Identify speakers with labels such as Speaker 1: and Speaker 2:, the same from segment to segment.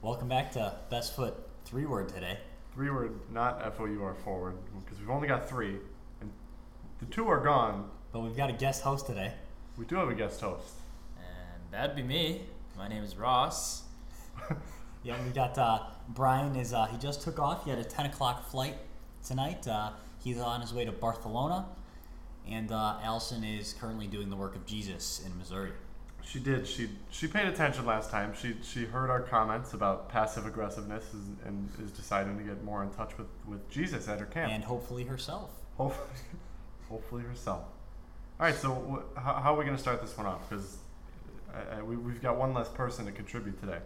Speaker 1: Welcome back to Best Foot Three Word today.
Speaker 2: Three word, not F O U R forward, because we've only got three, and the two are gone.
Speaker 1: But we've got a guest host today.
Speaker 2: We do have a guest host.
Speaker 3: And that'd be me. My name is Ross.
Speaker 1: Yeah, we got uh, Brian. Is uh, he just took off? He had a ten o'clock flight tonight. Uh, he's on his way to Barcelona, and uh, Allison is currently doing the work of Jesus in Missouri.
Speaker 2: She did. She she paid attention last time. She she heard our comments about passive aggressiveness is, and is deciding to get more in touch with, with Jesus at her camp.
Speaker 1: and hopefully herself.
Speaker 2: hopefully, hopefully herself. All right. So wh- how, how are we going to start this one off? Because we, we've got one less person to contribute today.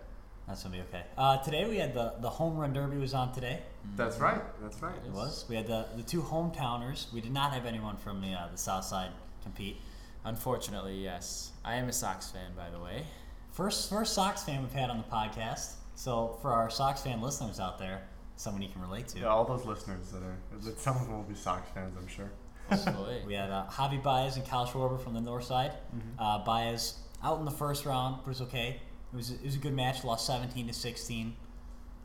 Speaker 1: That's gonna be okay. Uh, today we had the the home run derby was on today.
Speaker 2: That's right. That's right.
Speaker 1: It was. We had the the two hometowners. We did not have anyone from the uh, the South Side compete.
Speaker 3: Unfortunately, yes. I am a Sox fan, by the way.
Speaker 1: First first Sox fan we've had on the podcast. So for our Sox fan listeners out there, someone you can relate to.
Speaker 2: Yeah, all those listeners that are, that some of them will be Sox fans, I'm sure.
Speaker 3: Hopefully.
Speaker 1: We had uh, Javi Baez and Kyle Schwarber from the north side. Uh, Baez out in the first round, but it was okay. It was it was a good match. Lost 17 to 16.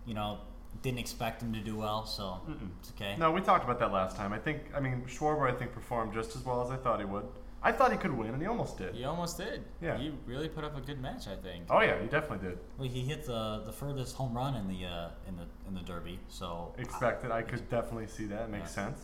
Speaker 1: You know, didn't expect him to do well, so it's okay.
Speaker 2: No, we talked about that last time. I think, I mean, Schwarber, I think, performed just as well as I thought he would. I thought he could win, and he almost did.
Speaker 3: He almost did.
Speaker 2: Yeah.
Speaker 3: He really put up a good match, I think.
Speaker 2: Oh yeah, he definitely did.
Speaker 1: Well, he hit the the furthest home run in the uh, in the in the Derby. So
Speaker 2: Expected. I could definitely see that. It makes
Speaker 1: Yeah.
Speaker 2: sense.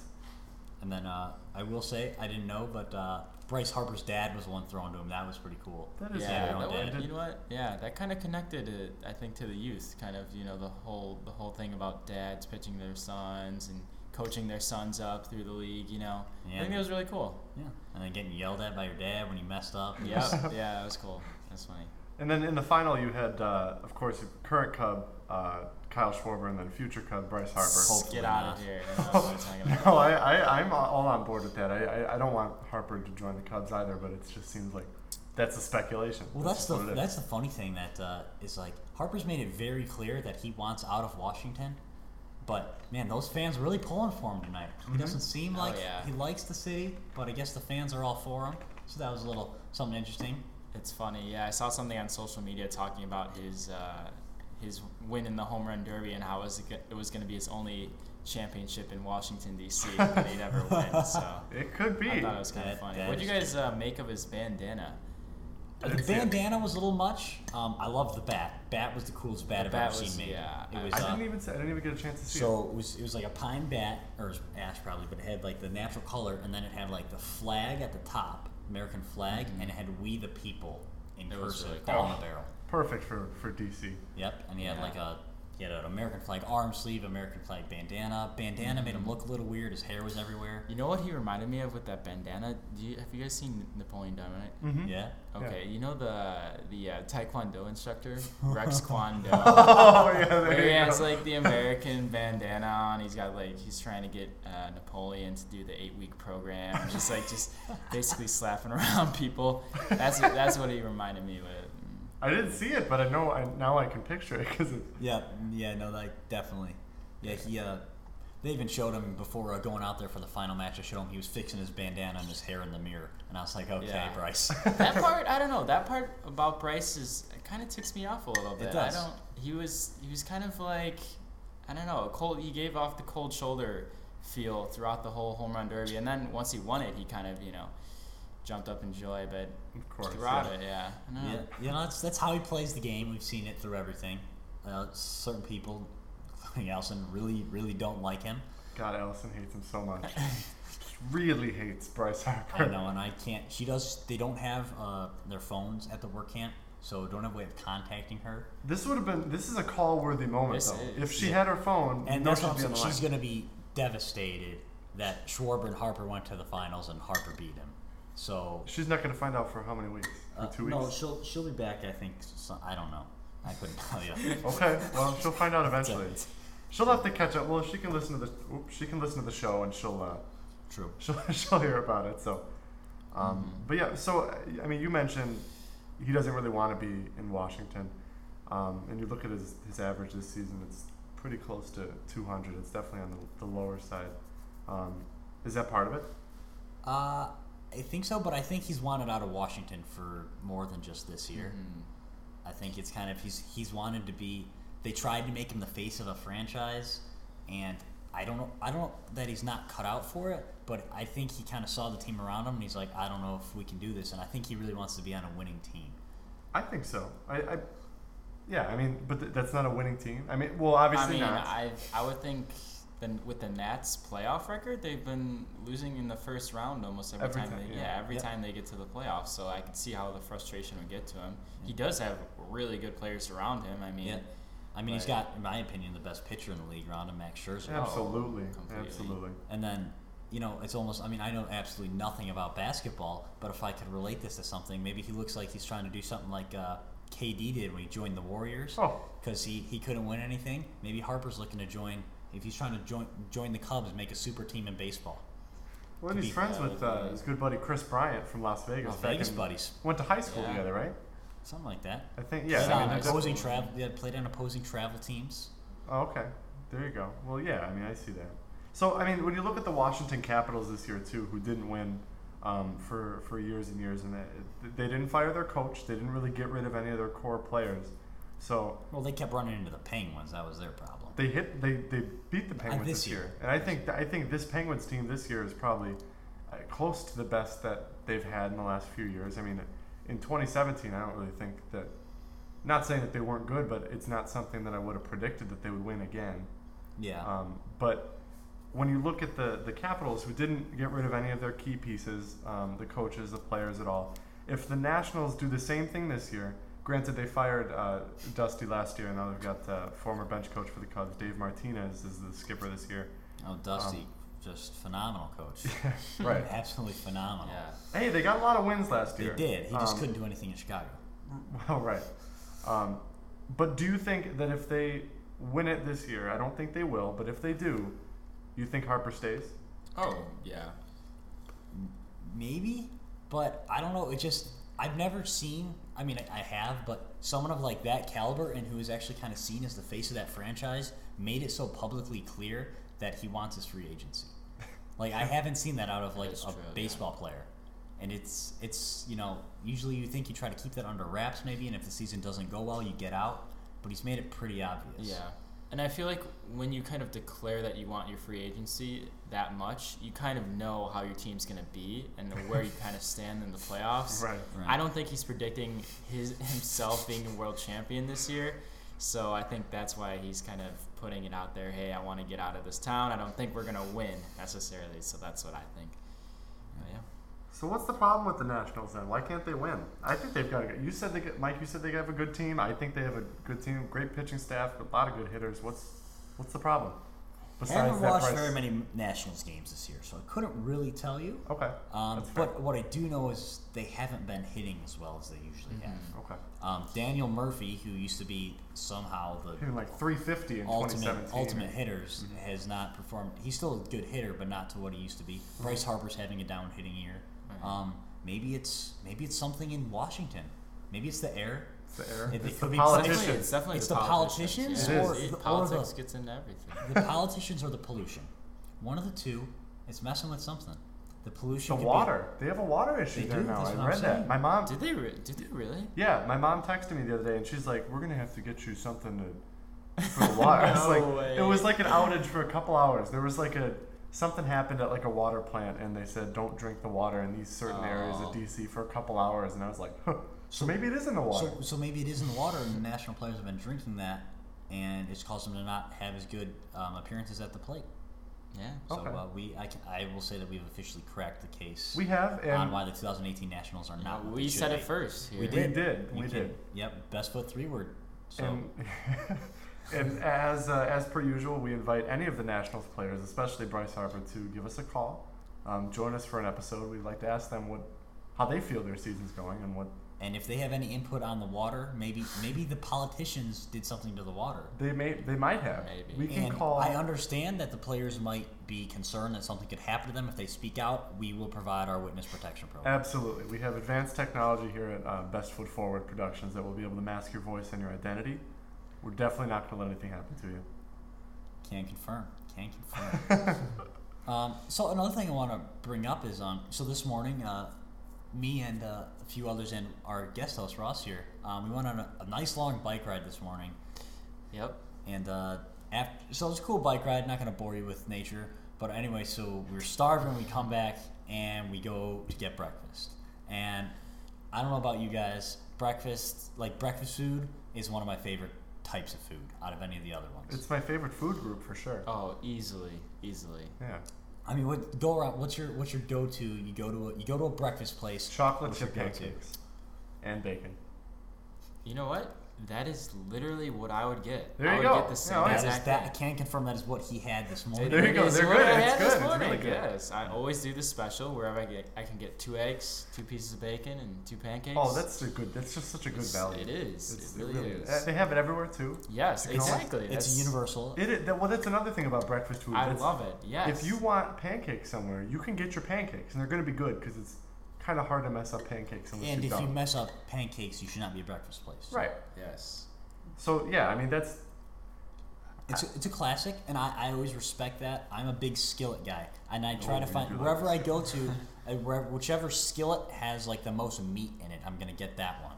Speaker 1: And then uh, I will say I didn't know, but uh, Bryce Harper's dad was the one throwing to him. That was pretty cool.
Speaker 2: That is
Speaker 3: yeah, that would, you know what? Yeah, that kind of connected it, I think, to the youth. Kind of, you know, the whole the whole thing about dads pitching their sons and coaching their sons up through the league. You know,
Speaker 1: Yeah.
Speaker 3: I think that was really cool.
Speaker 1: Yeah, and then getting yelled at by your dad when you messed up.
Speaker 3: Yep. yeah, that was cool. That's funny.
Speaker 2: And then in the final, you had, uh, of course, your current Cub, uh, Kyle Schwarber, and then future Cub, Bryce Harper.
Speaker 1: Hopefully
Speaker 3: Get out
Speaker 1: not.
Speaker 3: of here. I don't know what we're talking about.
Speaker 2: No, I, I, I'm all on board with that. I, I, I don't want Harper to join the Cubs either, but it just seems like that's a speculation.
Speaker 1: Well, that's
Speaker 2: just
Speaker 1: the
Speaker 2: what it is.
Speaker 1: that's the funny thing that uh, is like Harper's made it very clear that he wants out of Washington, but man, those fans really pulling for him tonight. He doesn't seem
Speaker 3: Oh,
Speaker 1: like
Speaker 3: yeah.
Speaker 1: he likes the city, but I guess the fans are all for him. So that was a little something interesting.
Speaker 3: It's funny. Yeah, I saw something on social media talking about his uh, his win in the home run derby and how it was it was going to be his only championship in Washington D.C. that he'd ever win. So
Speaker 2: It could be.
Speaker 3: I thought it was kind of funny. What do you guys uh, make of his bandana?
Speaker 1: The
Speaker 2: it.
Speaker 1: bandana was a little much. Um, I love the bat. Bat was the coolest bat
Speaker 3: The
Speaker 1: I've
Speaker 3: bat
Speaker 1: ever
Speaker 3: was-
Speaker 1: seen made.
Speaker 3: yeah,
Speaker 1: it
Speaker 3: I-
Speaker 1: was.
Speaker 2: I
Speaker 1: uh,
Speaker 2: didn't even say, I didn't even get a chance to see
Speaker 1: So it was it was like a pine bat or it was ash probably, but it had like the natural color, and then it had like the flag at the top, American flag, and it had "We the People" in
Speaker 3: It was
Speaker 1: cursive
Speaker 3: really
Speaker 2: cool.
Speaker 1: the barrel.
Speaker 2: Perfect for, for DC.
Speaker 1: Yep, and he had
Speaker 3: Yeah.
Speaker 1: like a he had an American flag arm sleeve, American flag bandana. Bandana made him look a little weird. His hair was everywhere.
Speaker 3: You know what he reminded me of with that bandana? Do you, have you guys seen Napoleon Dynamite?
Speaker 2: Mm-hmm.
Speaker 1: Yeah.
Speaker 3: Okay, you know the the uh, Taekwondo instructor Rex Kwon Do.
Speaker 2: Oh, yeah, there
Speaker 3: Where he
Speaker 2: you
Speaker 3: has like the American bandana on. He's got like he's trying to get uh, Napoleon to do the eight week program. Just like just basically slapping around people. That's that's what he reminded me with.
Speaker 2: I didn't see it, but I know I, now I can picture it because
Speaker 1: Yeah, yeah, no, like definitely. Yeah, he uh, they even showed him before uh, going out there for the final match. I showed him he was fixing his bandana and his hair in the mirror, and I was like, okay,
Speaker 3: Yeah.
Speaker 1: Bryce.
Speaker 3: That part I don't know. That part about Bryce is kind of ticks me off a little bit.
Speaker 1: It does.
Speaker 3: I don't. He was he was kind of like I don't know. Cold. He gave off the cold shoulder feel throughout the whole home run derby, and then once he won it, he kind of you know jumped up in joy. But
Speaker 2: of course.
Speaker 3: throughout
Speaker 2: yeah.
Speaker 3: it, yeah. I.
Speaker 1: Yeah, you know that's that's how he plays the game. We've seen it through everything. Uh, certain people, including Allison, really really don't like him.
Speaker 2: God, Allison hates him so much. really hates Bryce Harper.
Speaker 1: I know, and I can't. She does. They don't have uh, their phones at the work camp, so don't have a way of contacting her.
Speaker 2: This would have been. This is a call-worthy moment,
Speaker 3: This
Speaker 2: though.
Speaker 3: is,
Speaker 2: if she
Speaker 1: yeah.
Speaker 2: had her phone,
Speaker 1: And that's
Speaker 2: she'd
Speaker 1: what
Speaker 2: be on the
Speaker 1: She's going to be devastated that Schwarber and Harper went to the finals and Harper beat him. So
Speaker 2: She's not going to find out for how many weeks? For
Speaker 1: uh,
Speaker 2: two
Speaker 1: no,
Speaker 2: weeks.
Speaker 1: she'll she'll be back. I think. So, I don't know. I couldn't tell you.
Speaker 2: Okay, well, she'll find out eventually. She'll have to catch up. Well, she can listen to the. oops, She can listen to the show, and she'll. Uh,
Speaker 1: True.
Speaker 2: she'll she'll hear about it. So, um,
Speaker 3: Mhm.
Speaker 2: but yeah. So uh, I mean, you mentioned he doesn't really want to be in Washington, um, and you look at his his average this season. It's pretty close to 200. It's definitely on the, the lower side. Um, is that part of it?
Speaker 1: Uh, I think so, but I think he's wanted out of Washington for more than just this year.
Speaker 3: Mhm.
Speaker 1: I think it's kind of he's he's wanted to be they tried to make him the face of a franchise, and I don't know. I don't know that he's not cut out for it, but I think he kind of saw the team around him, and he's like, I don't know if we can do this, and I think he really wants to be on a winning team.
Speaker 2: I think so. I, I yeah. I mean, but th- that's not a winning team. I mean, well, obviously
Speaker 3: I mean,
Speaker 2: not.
Speaker 3: I I would think then with the Nats playoff record, they've been losing in the first round almost every,
Speaker 2: Every
Speaker 3: time.
Speaker 2: time,
Speaker 3: they,
Speaker 2: yeah.
Speaker 3: yeah, every
Speaker 1: Yep.
Speaker 3: time they get to the playoffs. So I can see how the frustration would get to him. He does have really good players around him. I mean,
Speaker 1: Yeah. I mean, he's
Speaker 3: Right.
Speaker 1: got, in my opinion, the best pitcher in the league around him, Max Scherzer.
Speaker 2: absolutely,
Speaker 3: completely.
Speaker 2: absolutely.
Speaker 1: And then, you know, it's almost, I mean, I know absolutely nothing about basketball, but if I could relate this to something, maybe he looks like he's trying to do something like uh, KD did when he joined the Warriors
Speaker 2: Oh,
Speaker 1: because he, he couldn't win anything. Maybe Harper's looking to join, if he's trying to join join the Cubs, make a super team in baseball.
Speaker 2: well, and he's friends
Speaker 3: uh,
Speaker 2: with uh, his good buddy Kris Bryant from Las Vegas.
Speaker 1: Oh, Vegas
Speaker 2: in-
Speaker 1: buddies.
Speaker 2: Went to high school
Speaker 3: Yeah.
Speaker 2: together, right?
Speaker 1: Something like that.
Speaker 2: I think. Yeah. I mean,
Speaker 3: school.
Speaker 1: opposing travel. Yeah, played on opposing travel teams.
Speaker 2: Oh, okay. There you go. Well, yeah. I mean, I see that. So, I mean, when you look at the Washington Capitals this year too, who didn't win um, for for years and years, and they, they didn't fire their coach. They didn't really get rid of any of their core players. So
Speaker 1: Well, they kept running into the Penguins. That was their problem.
Speaker 2: They hit. They, they beat the Penguins
Speaker 1: this
Speaker 2: this year.
Speaker 1: year.
Speaker 2: and I think I think this Penguins team this year is probably uh, close to the best that they've had in the last few years. I mean, in 2017, I don't really think that. Not saying that they weren't good, but it's not something that I would have predicted that they would win again.
Speaker 1: Yeah.
Speaker 2: Um, but when you look at the, the Capitals, who didn't get rid of any of their key pieces, um, the coaches, the players at all, if the Nationals do the same thing this year, granted they fired uh, Dusty last year, and now they've got uh, former bench coach for the Cubs, Dave Martinez, is the skipper this year.
Speaker 1: oh, Dusty, just phenomenal coach.
Speaker 2: right.
Speaker 1: Absolutely phenomenal.
Speaker 3: yeah.
Speaker 2: Hey, they got a lot of wins last year.
Speaker 1: They did. He just
Speaker 2: Um,
Speaker 1: couldn't do anything in Chicago.
Speaker 2: Well, right. Um, but do you think that if they win it this year, I don't think they will, but if they do, you think Harper stays?
Speaker 3: Oh yeah.
Speaker 1: Maybe, but I don't know. It just I've never seen. I mean, I, I have, but someone of like that caliber and who is actually kind of seen as the face of that franchise made it so publicly clear that he wants his free agency. Like I haven't seen that out of like a
Speaker 3: true, yeah.
Speaker 1: baseball player, and it's it's you know usually you think you try to keep that under wraps maybe, and if the season doesn't go well, you get out. But he's made it pretty obvious.
Speaker 3: Yeah. And I feel like when you kind of declare that you want your free agency that much, you kind of know how your team's going to be and where you kind of stand in the playoffs.
Speaker 2: Right.
Speaker 1: Right.
Speaker 3: I don't think he's predicting his himself being a world champion this year. So I think that's why he's kind of putting it out there. Hey, I want to get out of this town. I don't think we're gonna win necessarily. So that's what I think. But yeah.
Speaker 2: So what's the problem with the Nationals then? Why can't they win? I think they've got a good. You said they get Mike. You said they have a good team. I think they have a good team, great pitching staff, a lot of good hitters. What's what's the problem?
Speaker 1: I haven't
Speaker 2: that
Speaker 1: watched
Speaker 2: price-
Speaker 1: very many Nationals games this year, so I couldn't really tell you.
Speaker 2: Okay.
Speaker 1: Um, but what I do know is they haven't been hitting as well as they usually
Speaker 3: Mm-hmm.
Speaker 1: have.
Speaker 2: Okay.
Speaker 1: Um, Daniel Murphy, who used to be somehow the
Speaker 2: Hitting like 350 in
Speaker 1: ultimate
Speaker 2: 2017.
Speaker 1: ultimate hitters,
Speaker 2: Mm-hmm.
Speaker 1: has not performed. He's still a good hitter, but not to what he used to be. Bryce Harper's having a down hitting year.
Speaker 3: Right.
Speaker 1: Um, maybe it's maybe it's something in Washington. Maybe it's the air.
Speaker 2: It's the air.
Speaker 1: It- it
Speaker 2: it's
Speaker 1: could
Speaker 2: the
Speaker 1: be
Speaker 2: politicians.
Speaker 3: Definitely, it's definitely
Speaker 1: It's
Speaker 3: the,
Speaker 1: the
Speaker 3: politicians.
Speaker 1: politicians
Speaker 3: Yeah.
Speaker 2: or
Speaker 3: It-
Speaker 1: the- or
Speaker 3: politics
Speaker 1: the-
Speaker 3: gets into everything.
Speaker 1: The politicians or the pollution. One of the two. It's messing with something. The pollution.
Speaker 2: The
Speaker 1: could be-
Speaker 2: water. They have a water issue
Speaker 1: They
Speaker 2: there
Speaker 1: do,
Speaker 2: now.
Speaker 1: that's
Speaker 2: I
Speaker 1: what I'm
Speaker 2: read that. My mom.
Speaker 3: Did they? Re- did they really?
Speaker 2: Yeah, my mom texted me the other day, and she's like, "We're gonna have to get you something to for the water." I was
Speaker 3: No
Speaker 2: like,
Speaker 3: way.
Speaker 2: it was like an outage for a couple hours. There was like a something happened at like a water plant, and they said don't drink the water in these certain areas of
Speaker 3: Oh.
Speaker 2: DC for a couple hours, and I was like, huh. so maybe it is in the water.
Speaker 1: So, so maybe it is in the water, and the national players have been drinking that, and it's caused them to not have as good um, appearances at the plate.
Speaker 3: Yeah.
Speaker 1: So
Speaker 2: Okay.
Speaker 1: uh, we, I, can, I will say that we've officially cracked the case
Speaker 2: we have,
Speaker 1: on
Speaker 2: and
Speaker 1: why the 2018 Nationals are not. what
Speaker 3: we said it first. Here.
Speaker 1: We
Speaker 2: we
Speaker 1: did.
Speaker 2: did,
Speaker 1: You
Speaker 2: we
Speaker 1: can-
Speaker 2: did.
Speaker 1: Yep, best foot three word. So
Speaker 2: And, and as uh, as per usual, we invite any of the Nationals players, especially Bryce Harper, to give us a call, um, join us for an episode. We'd like to ask them what how they feel their season's going and what
Speaker 1: and if they have any input on the water, maybe maybe the politicians did something to the water.
Speaker 2: they may they might have.
Speaker 3: Maybe.
Speaker 2: We can
Speaker 1: And
Speaker 2: call.
Speaker 1: I understand that the players might be concerned that something could happen to them if they speak out. We will provide our witness protection program.
Speaker 2: Absolutely. We have advanced technology here at uh, Best Foot Forward Productions that will be able to mask your voice and your identity. We're definitely not going to let anything happen to you.
Speaker 1: Can't confirm. Can't confirm. um, so another thing I want to bring up is um, so this morning, uh, me and uh, a few others and our guest host Ross here, um, we went on a, a nice long bike ride this morning.
Speaker 3: Yep.
Speaker 1: And uh, after, so it was a cool bike ride. Not gonna bore you with nature, but anyway, so we're starving. We come back and we go to get breakfast. And I don't know about you guys, breakfast like breakfast food is one of my favorite types of food out of any of the other ones.
Speaker 2: It's my favorite food group for sure.
Speaker 3: Oh, easily, easily.
Speaker 2: Yeah.
Speaker 1: I mean, what go around? What's your what's your go to? You go to a, you go to a breakfast place.
Speaker 2: Chocolate
Speaker 1: what's your
Speaker 2: chip pancakes and bacon.
Speaker 3: You know what? That is literally what I would get.
Speaker 2: There
Speaker 3: I
Speaker 2: you
Speaker 3: would
Speaker 2: go.
Speaker 3: get the same
Speaker 2: Yeah, oh, yeah.
Speaker 3: Exact
Speaker 1: that. I
Speaker 3: thing.
Speaker 1: can confirm that is what he had this morning.
Speaker 2: There you go.
Speaker 3: is
Speaker 2: They're
Speaker 3: what
Speaker 2: good.
Speaker 3: I
Speaker 2: It's
Speaker 3: had
Speaker 2: good.
Speaker 3: this
Speaker 2: It's
Speaker 3: morning.
Speaker 2: really good.
Speaker 3: Yes, I always do the special wherever I get. I can get two eggs, two pieces of bacon, and two pancakes.
Speaker 2: Oh, that's a good. That's just such a good
Speaker 3: It's-
Speaker 2: value.
Speaker 3: It is.
Speaker 2: It's
Speaker 3: it really,
Speaker 2: uh,
Speaker 3: is.
Speaker 2: They have it everywhere too.
Speaker 3: yes,
Speaker 2: you can always-
Speaker 3: exactly.
Speaker 1: It's
Speaker 3: That's-
Speaker 1: universal.
Speaker 2: It is, that, well, that's another thing about breakfast food.
Speaker 3: I
Speaker 2: It's-
Speaker 3: love it. Yes.
Speaker 2: If you want pancakes somewhere, you can get your pancakes, and they're going to be good because it's kind of hard to mess up pancakes unless
Speaker 1: And
Speaker 2: you've
Speaker 1: if you mess up pancakes, you should not be a breakfast place.
Speaker 2: right.
Speaker 3: Yes.
Speaker 2: So yeah, I mean that's
Speaker 1: It's a, it's a classic, and I, I always respect that. I'm a big skillet guy, and I try
Speaker 2: Oh,
Speaker 1: to
Speaker 2: you
Speaker 1: find
Speaker 2: do like
Speaker 1: wherever
Speaker 2: a
Speaker 1: I go to, uh, where, whichever skillet has like the most meat in it, I'm gonna get that one.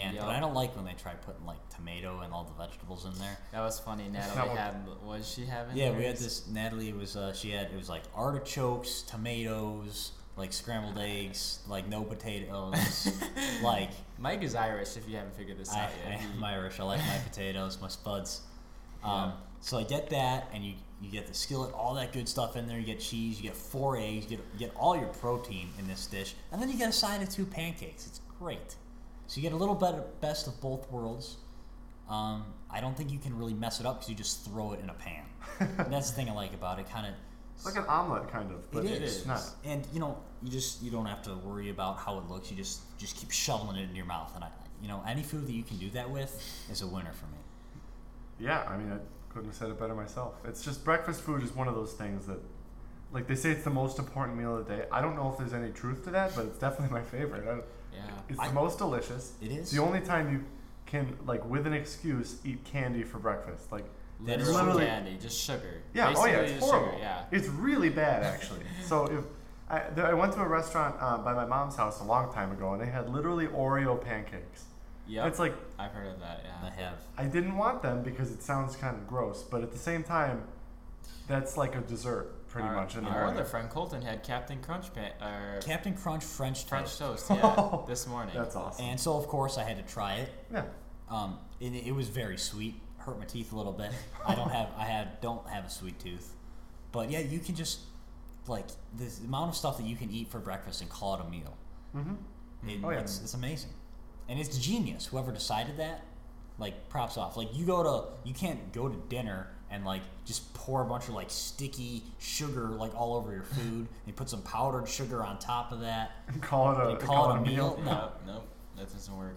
Speaker 1: And but
Speaker 3: Yup.
Speaker 1: I don't like when they try putting like tomato and all the vegetables in there.
Speaker 3: That was funny. Natalie
Speaker 2: what-
Speaker 3: had. Was she having?
Speaker 1: Yeah, we had
Speaker 3: hers?
Speaker 1: this. Natalie was uh, she had it was like artichokes, tomatoes, like scrambled eggs, like no potatoes, like
Speaker 3: Mike is Irish. If you haven't figured this
Speaker 1: I,
Speaker 3: out
Speaker 1: I,
Speaker 3: yet.
Speaker 1: I'm Irish. I like my potatoes, my spuds. Um,
Speaker 3: Yeah.
Speaker 1: So I get that, and you you get the skillet, all that good stuff in there. You get cheese, you get four eggs, you get you get all your protein in this dish, and then you get a side of two pancakes. It's great. So you get a little bit best of both worlds. Um, I don't think you can really mess it up because you just throw it in a pan. That's the thing I like about it. Kind of
Speaker 2: it's like an omelet kind of, but
Speaker 1: It
Speaker 2: it's
Speaker 3: is.
Speaker 2: not.
Speaker 1: and you know, you just you don't have to worry about how it looks. You just just keep shoveling it in your mouth, and I, you know, any food that you can do that with is a winner for me.
Speaker 2: Yeah, I mean I couldn't have said it better myself. It's just breakfast food is one of those things that, like they say, it's the most important meal of the day. I don't know if there's any truth to that, but it's definitely my favorite. I,
Speaker 3: yeah.
Speaker 2: it's
Speaker 1: I-
Speaker 2: the most delicious.
Speaker 1: It
Speaker 2: It's the only time you can, like, with an excuse, eat candy for breakfast. Like,
Speaker 3: Literal
Speaker 2: literally-
Speaker 3: candy, just sugar.
Speaker 2: yeah, oh yeah,
Speaker 3: Basically
Speaker 2: it's horrible.
Speaker 3: Sugar, yeah.
Speaker 2: It's really bad, actually. so if I, th- I went to a restaurant uh, by my mom's house a long time ago, and they had literally Oreo pancakes.
Speaker 3: Yeah,
Speaker 2: It's like
Speaker 3: I've heard of that. Yeah, I
Speaker 1: have.
Speaker 2: I didn't want them because it sounds kind of gross, but at the same time, that's like a dessert, pretty
Speaker 3: our,
Speaker 2: much in the
Speaker 3: our
Speaker 2: morning.
Speaker 3: other friend Colton had Cap'n Crunch pan, or
Speaker 1: Cap'n Crunch French
Speaker 3: French
Speaker 1: toast.
Speaker 3: toast. Yeah, this morning.
Speaker 2: That's awesome.
Speaker 1: And so of course I had to try it.
Speaker 2: yeah.
Speaker 1: Um, it, it was very sweet. Hurt my teeth a little bit. I don't have I had don't have a sweet tooth, but yeah, you can just like the amount of stuff that you can eat for breakfast and call it a meal.
Speaker 2: Mm-hmm.
Speaker 1: It,
Speaker 2: Oh, yeah.
Speaker 1: it's, it's amazing, and it's genius. Whoever decided that, like, props off. Like, you go to, you can't go to dinner and like just pour a bunch of like sticky sugar like all over your food. and put some powdered sugar on top of that.
Speaker 2: And call it a,
Speaker 1: You call it a meal?
Speaker 3: no,
Speaker 1: No.
Speaker 3: that doesn't work.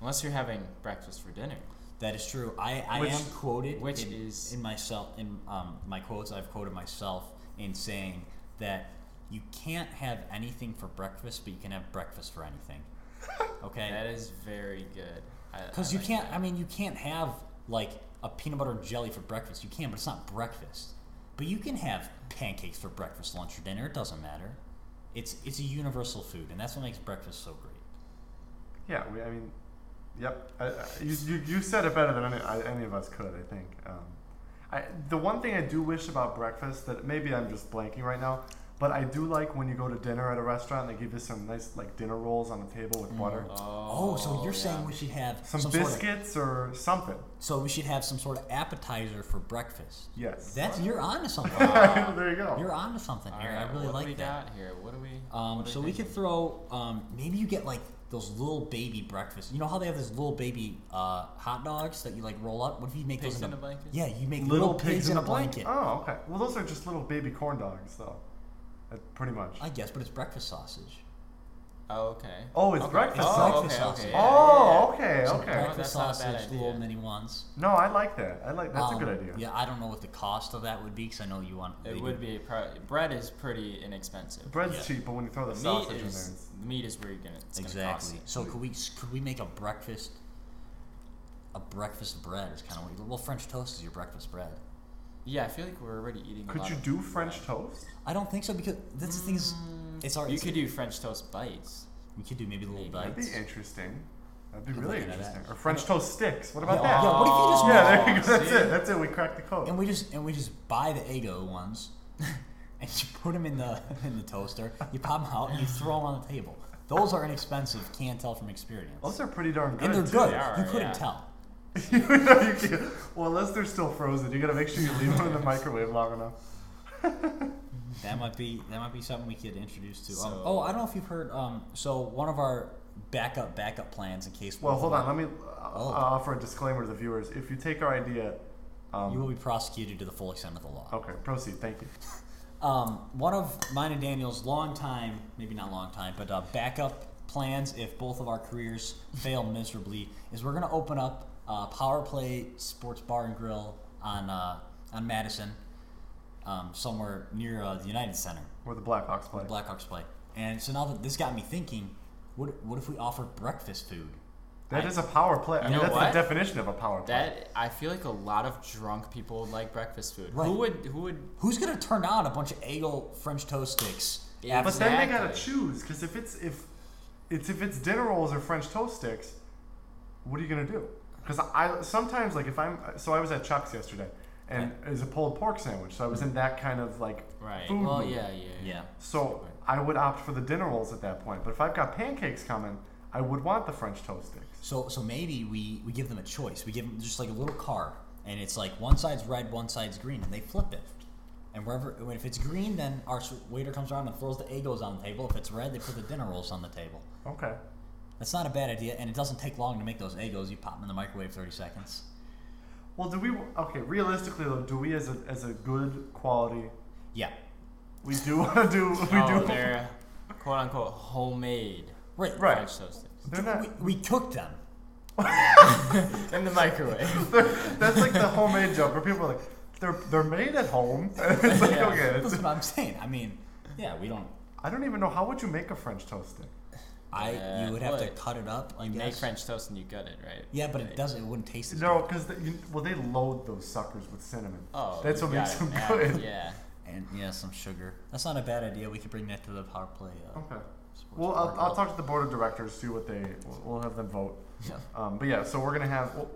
Speaker 3: Unless you're having breakfast for dinner.
Speaker 1: That is true. I, I
Speaker 2: Which-
Speaker 1: am quoted
Speaker 3: which
Speaker 1: in,
Speaker 3: is-
Speaker 1: in myself in um, my quotes. I've quoted myself in saying that you can't have anything for breakfast, but you can have breakfast for anything. Okay.
Speaker 3: That is very good.
Speaker 1: Because you
Speaker 3: like
Speaker 1: can't.
Speaker 3: that.
Speaker 1: I mean, you can't have like a peanut butter and jelly for breakfast. You can, but it's not breakfast. But you can have pancakes for breakfast, lunch, or dinner. It doesn't matter. It's it's a universal food, and that's what makes breakfast so great.
Speaker 2: Yeah, we, I mean, yep. I, I, you, you, you said it better than any, I, any of us could, I think. Um, I, the one thing I do wish about breakfast that maybe I'm just blanking right now, but I do like when you go to dinner at a restaurant, they give you some nice like dinner rolls on the table with butter,
Speaker 1: Oh, so you're
Speaker 3: yeah.
Speaker 1: saying we should have
Speaker 2: some,
Speaker 1: some, sort of,
Speaker 2: biscuits or something.
Speaker 1: so we should have some sort of appetizer for breakfast.
Speaker 2: Yes.
Speaker 1: That's you're onto something.
Speaker 2: there you go.
Speaker 1: You're onto something
Speaker 3: All
Speaker 1: here.
Speaker 3: right,
Speaker 1: I really
Speaker 3: what
Speaker 1: like
Speaker 3: do we
Speaker 1: that.
Speaker 3: got here? What do we?
Speaker 1: Um,
Speaker 3: what do
Speaker 1: so we
Speaker 3: think?
Speaker 1: could throw um, maybe you get like those little baby breakfast. You know how they have those little baby uh, hot dogs that you like roll up. What if you make
Speaker 3: Pigs
Speaker 1: those
Speaker 3: in a blanket?
Speaker 1: Yeah, you make little, pigs, in a blanket.
Speaker 2: Oh, okay. Well, those are just little baby corn dogs, though. Uh, pretty much.
Speaker 1: I guess, but it's breakfast sausage.
Speaker 3: Oh, okay.
Speaker 2: Oh, it's
Speaker 3: okay.
Speaker 2: breakfast
Speaker 3: oh,
Speaker 1: sausage.
Speaker 3: Okay, okay.
Speaker 1: Sausage.
Speaker 3: yeah,
Speaker 2: oh,
Speaker 3: yeah, yeah.
Speaker 2: okay,
Speaker 1: So
Speaker 2: okay.
Speaker 1: breakfast
Speaker 3: that's not a bad
Speaker 1: sausage, the little mini ones.
Speaker 2: No, I like that. I like that's a
Speaker 1: Um,
Speaker 2: good idea.
Speaker 1: Yeah, I don't know what the cost of that would be because I know you want.
Speaker 3: It would
Speaker 1: do-
Speaker 3: be pro- bread is pretty inexpensive.
Speaker 2: Bread's
Speaker 1: Yeah.
Speaker 2: cheap, but when you throw the
Speaker 3: meat
Speaker 2: sausage in there,
Speaker 3: is
Speaker 2: it's,
Speaker 3: the meat is where you're gonna it's Gonna
Speaker 1: exactly.
Speaker 3: cost
Speaker 1: So could we could we make a breakfast? A breakfast bread is kind of what you, well French toast is your breakfast bread.
Speaker 3: Yeah, I feel like we're already eating. a
Speaker 2: could
Speaker 3: lot
Speaker 2: you
Speaker 3: of
Speaker 2: do
Speaker 3: bread.
Speaker 2: French toast?
Speaker 1: I don't think so because that's the thing is
Speaker 3: Mm,
Speaker 1: it's our
Speaker 3: You could do French toast bites.
Speaker 1: we could do maybe little
Speaker 3: Maybe.
Speaker 2: That'd
Speaker 1: bites.
Speaker 2: be interesting. That'd be
Speaker 1: Good
Speaker 2: really
Speaker 1: looking at
Speaker 2: interesting.
Speaker 1: that.
Speaker 2: Or French toast sticks. What about
Speaker 1: Yeah,
Speaker 2: that?
Speaker 1: yeah, what if you just
Speaker 2: Yeah,
Speaker 3: Oh,
Speaker 2: there you go. That's
Speaker 3: see?
Speaker 2: it. That's it. We cracked the code.
Speaker 1: And we just and we just buy the Eggo ones, and you put them in the in the toaster. You pop them out and you throw them on the table. Those are inexpensive. Can't tell from experience.
Speaker 2: Those are pretty darn good.
Speaker 1: and they're
Speaker 2: too.
Speaker 1: good.
Speaker 3: They are,
Speaker 1: you couldn't
Speaker 3: yeah.
Speaker 1: tell.
Speaker 2: You know, you can't- well, unless they're still frozen, you gotta make sure you leave them in the microwave long enough.
Speaker 1: That might be that might be something we could introduce to. Um, oh, I don't know if you've heard. Um, so one of our backup backup plans in case.
Speaker 2: Well, hold on. Let me uh,
Speaker 1: Oh.
Speaker 2: offer a disclaimer to the viewers. If you take our idea, um,
Speaker 1: You will be prosecuted to the full extent of the law.
Speaker 2: okay, proceed. Thank you.
Speaker 1: Um, one of mine and Daniel's long time, maybe not long time, but uh, backup plans if both of our careers fail miserably is we're gonna open up uh, Power Play Sports Bar and Grill on uh, on Madison, um, somewhere near uh, the United Center,
Speaker 2: Where the Blackhawks play.
Speaker 1: where the Blackhawks play. And so now that this got me thinking, what what if we offer breakfast food?
Speaker 2: That
Speaker 3: I-
Speaker 2: is a power play. I mean, that's
Speaker 3: what?
Speaker 2: the definition of a power play.
Speaker 3: That I feel like a lot of drunk people would like breakfast food.
Speaker 1: Right.
Speaker 3: Who would who would
Speaker 1: Who's gonna turn down a bunch of Eggo French toast sticks?
Speaker 3: Yeah,
Speaker 2: But then they gotta choose because if it's if it's if it's dinner rolls or French toast sticks, what are you gonna do? Because I sometimes like if I'm so I was at Chuck's yesterday and it was a pulled pork sandwich, so I was in that kind of like
Speaker 3: right?
Speaker 2: food
Speaker 3: well,
Speaker 2: mood.
Speaker 3: yeah, yeah,
Speaker 1: Yeah.
Speaker 2: So I would opt for the dinner rolls at that point. But if I've got pancakes coming, I would want the French toast sticks.
Speaker 1: So so maybe we we give them a choice. We give them just like a little card, and it's like one side's red, one side's green, and they flip it. And wherever if it's green, then our waiter comes around and throws the Eggos on the table. If it's red, they put the dinner rolls on the table.
Speaker 2: Okay.
Speaker 1: That's not a bad idea, and it doesn't take long to make those Eggos. You pop them in the microwave thirty seconds.
Speaker 2: Well, do we? Okay, realistically though, do we as a as a good quality?
Speaker 1: Yeah,
Speaker 2: We do want to do. We
Speaker 3: oh,
Speaker 2: do.
Speaker 3: they're quote unquote homemade
Speaker 1: right.
Speaker 2: Right.
Speaker 3: French toast sticks
Speaker 2: They're not.
Speaker 1: We, we cook them.
Speaker 3: in the microwave.
Speaker 2: That's like the homemade joke where people are like, they're they're made at home. it's like
Speaker 3: Yeah.
Speaker 2: okay,
Speaker 1: That's what I'm saying. I mean, yeah, we don't.
Speaker 2: I don't even know how would you make a French toast stick.
Speaker 1: I
Speaker 3: Yeah,
Speaker 1: you would have to cut it up. I
Speaker 3: You make. French toast and you gut it, right?
Speaker 1: Yeah, but it doesn't. It wouldn't taste as
Speaker 2: No, because you, well they load those suckers with cinnamon.
Speaker 3: Oh,
Speaker 2: That's
Speaker 3: you
Speaker 2: what makes
Speaker 3: gotta
Speaker 2: them
Speaker 3: add-
Speaker 2: good.
Speaker 3: Yeah.
Speaker 1: And yeah, some sugar. That's not a bad idea. We could bring that to the power play. Uh,
Speaker 2: Okay. Well, I'll, I'll talk to the board of directors, see what they. We'll, we'll have them vote.
Speaker 1: Yeah.
Speaker 2: Um, but yeah, so we're gonna have. Well,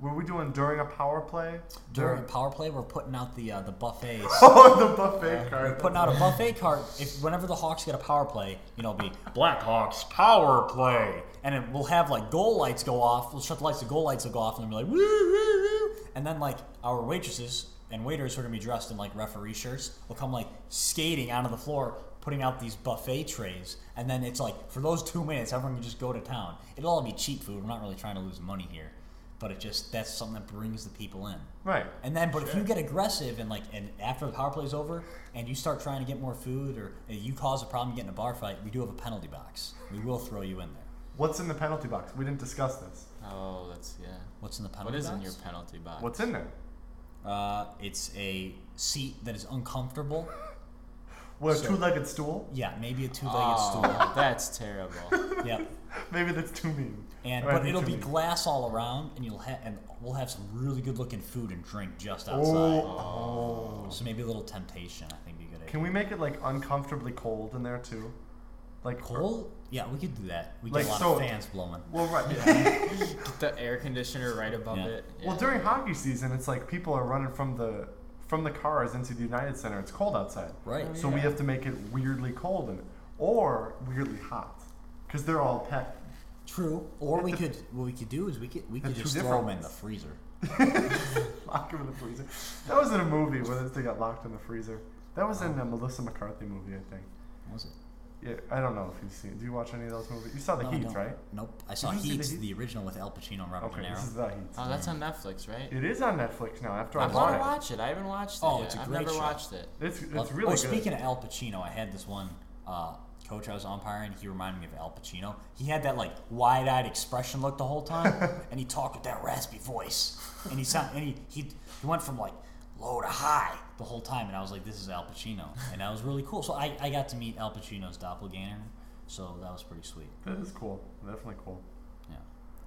Speaker 2: were we doing during a power play?
Speaker 1: During a power play, we're putting out the uh, the buffets.
Speaker 2: Oh, the buffet
Speaker 1: We're putting out a buffet cart. If whenever the Hawks get a power play, you know, it'll be Blackhawks power play, and it, we'll have like goal lights go off. We'll shut the lights. The goal lights will go off, and they'll be like woo woo woo. And then like our waitresses and waiters who are gonna be dressed in like referee shirts will come like skating onto the floor, putting out these buffet trays, and then it's like for those two minutes, everyone can just go to town. It'll all be cheap food. We're not really trying to lose money here, but it just that's something that brings the people in.
Speaker 2: Right.
Speaker 1: And then, but if you get aggressive and like, and after the power play's over, and you start trying to get more food, or you cause a problem, getting a bar fight, we do have a penalty box. We will throw you in there.
Speaker 2: What's in the penalty box? We didn't discuss this.
Speaker 3: Oh, that's yeah.
Speaker 1: What's in the penalty
Speaker 3: is
Speaker 1: box?
Speaker 3: in your penalty box?
Speaker 2: What's in there?
Speaker 1: Uh, it's a seat that is uncomfortable.
Speaker 2: What, a
Speaker 1: So-
Speaker 2: two-legged stool?
Speaker 1: Yeah, maybe a two-legged
Speaker 3: Oh, that's terrible.
Speaker 1: stool. Yep.
Speaker 2: Maybe that's too mean.
Speaker 1: And
Speaker 2: That
Speaker 1: but it'll be
Speaker 2: mean.
Speaker 1: glass all around, and you'll have, and we'll have some really good-looking food and drink just oh. outside.
Speaker 2: Oh.
Speaker 1: So maybe a little temptation. I think would be a good.
Speaker 2: Can we make it like uncomfortably cold in there too? Like
Speaker 1: Cold? Yeah, we could do that. We get
Speaker 2: Like,
Speaker 1: a lot
Speaker 2: so-
Speaker 1: of fans blowing.
Speaker 2: Well, right.
Speaker 3: Get the air conditioner right above
Speaker 1: Yeah.
Speaker 3: it.
Speaker 2: Well, during hockey season, it's like people are running from the from the cars into the United Center. It's cold outside,
Speaker 1: Right.
Speaker 3: Oh,
Speaker 2: so we have to make it weirdly cold in it, or weirdly hot, because they're all packed.
Speaker 1: True. Or we
Speaker 2: dep-
Speaker 1: could what we could do is we could we could just throw them
Speaker 2: different
Speaker 1: in the freezer.
Speaker 2: Lock them in the freezer. That was in a movie where they got locked in the freezer. That was in a Melissa McCarthy movie, I think.
Speaker 1: Was it?
Speaker 2: Yeah, I don't know if you've seen. Do you watch any of those movies? You saw The
Speaker 1: No,
Speaker 2: Heat, right?
Speaker 1: Nope. I saw
Speaker 2: Did you see
Speaker 1: Heat,
Speaker 2: The
Speaker 1: the,
Speaker 2: Heat?
Speaker 1: original with Al Pacino and Robert
Speaker 2: Okay,
Speaker 1: De
Speaker 2: this is
Speaker 1: Niro.
Speaker 2: The Heat.
Speaker 3: Oh, that's on Netflix, right?
Speaker 2: It is on Netflix now. After I,
Speaker 3: I want to watch it, I haven't watched it.
Speaker 1: Oh,
Speaker 3: yet.
Speaker 1: it's a
Speaker 3: I've never
Speaker 1: show.
Speaker 3: watched it.
Speaker 2: it's it's
Speaker 1: Love-
Speaker 2: really
Speaker 1: oh,
Speaker 2: good.
Speaker 1: speaking of Al Pacino, I had this one uh, coach I was umpiring. He reminded me of Al Pacino. He had that like wide-eyed expression look the whole time, and he talked with that raspy voice, and he sound and he, he he went from like low to high the whole time, and I was like, this is Al Pacino, and that was really cool. So I, I got to meet Al Pacino's doppelganger, so that was pretty sweet.
Speaker 2: That is cool. Definitely cool.
Speaker 1: Yeah,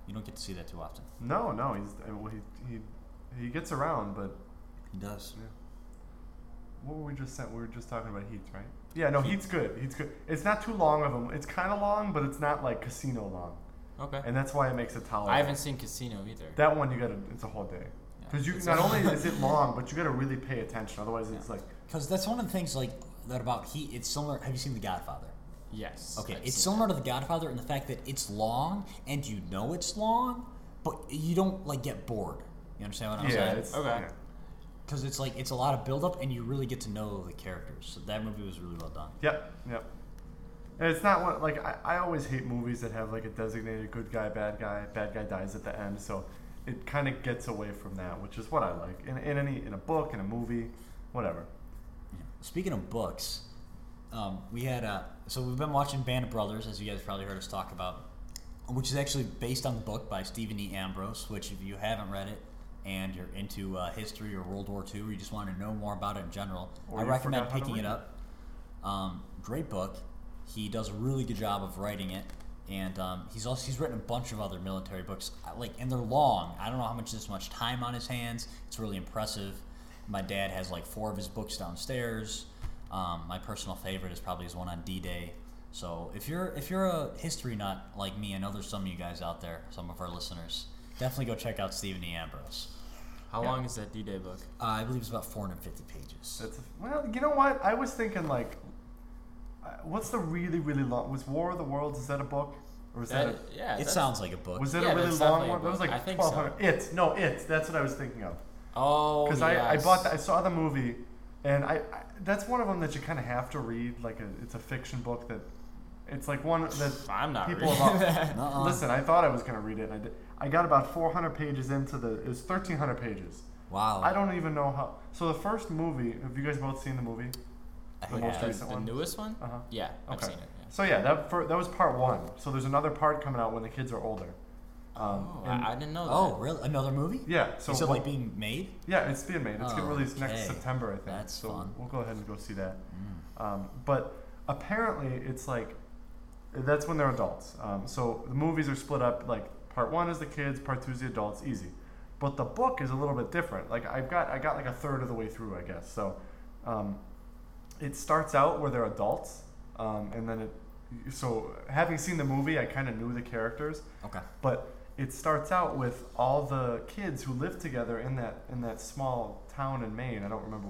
Speaker 1: you don't get to see that too often.
Speaker 2: No, no, he's I mean, well, he he he gets around, but
Speaker 1: He does. Yeah.
Speaker 2: What were we just saying? We were just talking about Heat, right? Yeah, no, Heat's good. Heat's good. It's not too long of him. It's kind of long, but it's not like casino long.
Speaker 3: Okay.
Speaker 2: and that's why it makes it tolerable.
Speaker 3: I haven't seen Casino either.
Speaker 2: that one. You gotta. It's a whole day.
Speaker 3: Yeah,
Speaker 2: Because you
Speaker 3: it's-
Speaker 2: not only is it long, but you gotta really pay attention. Otherwise, it's like
Speaker 1: Because that's one of the things like that about he. It's similar. Have you seen The Godfather?
Speaker 3: Yes.
Speaker 1: Okay,
Speaker 3: I've
Speaker 1: it's
Speaker 3: seen
Speaker 1: similar to The Godfather in the fact that it's long and you know it's long, but you don't like get bored. You understand what I'm
Speaker 2: yeah,
Speaker 1: saying?
Speaker 2: it's
Speaker 3: Okay.
Speaker 2: yeah.
Speaker 1: Because it's like it's a lot of build up and you really get to know the characters. So that movie was really well done.
Speaker 2: Yep, yep. And it's not what like I, I always hate movies that have like a designated good guy, bad guy, bad guy dies at the end. So it kind of gets away from that, which is what I like in, in any in a book, in a movie, whatever.
Speaker 1: Speaking of books, um, we had uh, so we've been watching Band of Brothers, as you guys probably heard us talk about, which is actually based on the book by Stephen E. Ambrose. Which, if you haven't read it and you're into uh, history or World War II, or you just want to know more about it in general,
Speaker 2: Or
Speaker 1: I recommend
Speaker 2: forgot how to
Speaker 1: picking it. up. Um, great book. He does a really good job of writing it, and um, he's also he's written a bunch of other military books. Like, and they're long. I don't know how much this much time on his hands. It's really impressive. My dad has like four of his books downstairs. Um, my personal favorite is probably his one on D-Day. So if you're if you're a history nut like me, I know there's some of you guys out there, some of our listeners. Definitely go check out Stephen E. Ambrose.
Speaker 3: How
Speaker 2: Yeah.
Speaker 3: long is that D-Day book?
Speaker 1: Uh, I believe it's about 450 pages.
Speaker 2: That's well, you know what? I was thinking like, Uh, what's the really really long? Was War of the Worlds? Is that a book? Or was that?
Speaker 3: That,
Speaker 2: a,
Speaker 3: yeah.
Speaker 1: it sounds like a book.
Speaker 2: was that
Speaker 3: yeah,
Speaker 2: a really long one? That was like
Speaker 3: I think so.
Speaker 2: 1200. It. No, it. That's what I was thinking of.
Speaker 3: Oh,
Speaker 2: because I, I bought that I saw the movie and I, I that's one of them that you kind of have to read like a, it's a fiction book that it's like one that
Speaker 3: I'm not
Speaker 2: people
Speaker 3: reading
Speaker 2: about
Speaker 3: that.
Speaker 1: Nuh-uh.
Speaker 2: listen I thought I was gonna read it and I did I got about 400 pages into the it was 1300 pages
Speaker 1: Wow.
Speaker 2: I don't even know how so the first movie have you guys both seen the movie
Speaker 1: I
Speaker 2: the most
Speaker 1: I-
Speaker 3: The-
Speaker 2: recent
Speaker 3: the
Speaker 2: one?
Speaker 3: newest one?
Speaker 2: uh-huh
Speaker 3: Yeah, I've
Speaker 2: Okay.
Speaker 3: seen it. Yeah.
Speaker 2: so yeah that for, that was part one so there's another part coming out when the kids are older um,
Speaker 3: oh, I, I didn't know that.
Speaker 1: Oh, really? Another movie?
Speaker 2: yeah so
Speaker 1: you said like being made?
Speaker 2: Yeah, it's being made. It's getting released next September, I think.
Speaker 1: That's
Speaker 2: so
Speaker 1: fun.
Speaker 2: we'll go ahead and go see that.
Speaker 1: Mm.
Speaker 2: Um, but apparently, it's like that's when they're adults. Um, so the movies are split up. Like part one is the kids, part two is the adults. Easy. But the book is a little bit different. Like I've got, I got like a third of the way through, I guess. So um, it starts out where they're adults, um, and then it. So having seen the movie, I kind of knew the characters.
Speaker 1: Okay.
Speaker 2: But it starts out with all the kids who live together in that in that small town in Maine. I don't remember.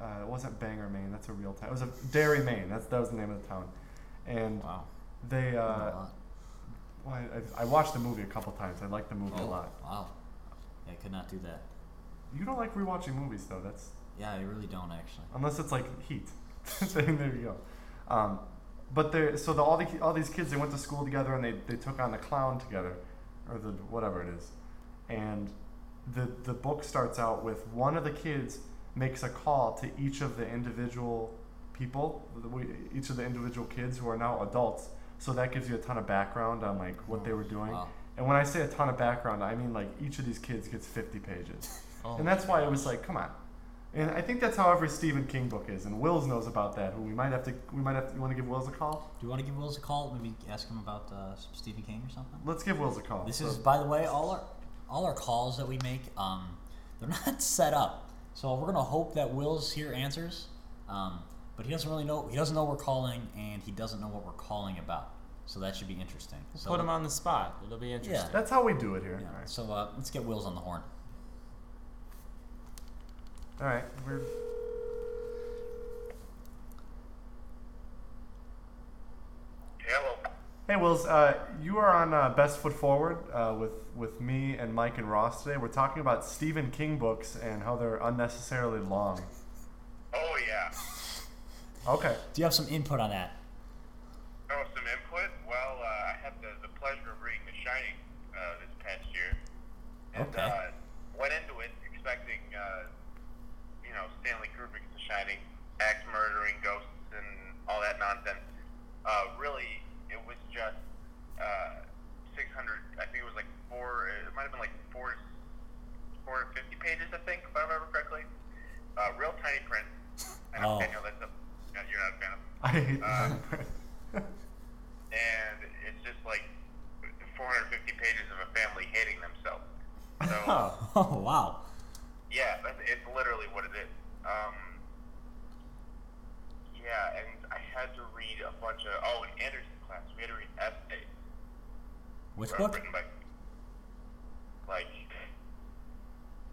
Speaker 2: Uh, it wasn't Bangor, Maine. That's a real town. It was a Derry, Maine. That's that was the name of the town. And
Speaker 1: Wow.
Speaker 2: they.
Speaker 1: A
Speaker 2: Uh, well, I, I watched the movie a couple times. I like the movie a
Speaker 1: Oh,
Speaker 2: lot.
Speaker 1: Wow. Yeah, I could not do that.
Speaker 2: You don't like rewatching movies though. That's
Speaker 1: Yeah, I really don't actually.
Speaker 2: unless it's like Heat. then there you go. Um, but they so the, all the all these kids they went to school together and they, they took on the clown together, or the whatever it is, and the the book starts out with one of the kids makes a call to each of the individual people, each of the individual kids who are now adults. So that gives you a ton of background on like what they were doing.
Speaker 1: Wow.
Speaker 2: And when I say a ton of background, I mean like each of these kids gets 50 pages.
Speaker 3: Oh
Speaker 2: And that's why it was like, come on. And I think that's how every Stephen King book is. And Wills knows about that. Who we might have to, we might have to. You want to give Wills a call?
Speaker 1: Do you want to give Wills a call? Maybe ask him about uh, some Stephen King or something.
Speaker 2: Let's give Wills a call.
Speaker 1: This
Speaker 2: So-
Speaker 1: is, by the way, all our all our calls that we make. Um, they're not set up, so we're gonna hope that Wills here answers. Um, but he doesn't really know. He doesn't know we're calling, and he doesn't know what we're calling about. So that should be interesting. So
Speaker 3: Put him on the spot. It'll be interesting. Yeah.
Speaker 2: That's how we do it here.
Speaker 1: Yeah,
Speaker 2: All right.
Speaker 1: So uh, let's get Wills on the horn.
Speaker 2: All right. We're.
Speaker 4: Hello.
Speaker 2: Hey Wills, uh, you are on uh, Best Foot Forward uh, with with me and Mike and Ross today. We're talking about Stephen King books and how they're unnecessarily long.
Speaker 4: Oh yeah.
Speaker 2: Okay.
Speaker 1: Do you have some input on that?
Speaker 4: Oh, some input. Well, uh, I had the, the pleasure of reading The Shining uh, this past year, and
Speaker 1: Okay.
Speaker 4: uh, went into it expecting, uh, you know, Stanley Kubrick's The Shining, axe murdering, ghosts, and all that nonsense. Uh, really, it was just uh, 600. I think it was like four. It might have been like four, 450 pages, I think, if I remember correctly. Uh, real tiny print. I know,
Speaker 1: Oh.
Speaker 4: Daniel, that's a, you're not a fan of.
Speaker 2: I hate
Speaker 4: Uh, and it's just like 450 pages of a family hating themselves. So
Speaker 1: Oh wow.
Speaker 4: yeah, that's, it's literally what it is. Um, yeah, and I had to read a bunch of oh, in Anderson class we had to read essays.
Speaker 1: Which book?
Speaker 4: Written by, like,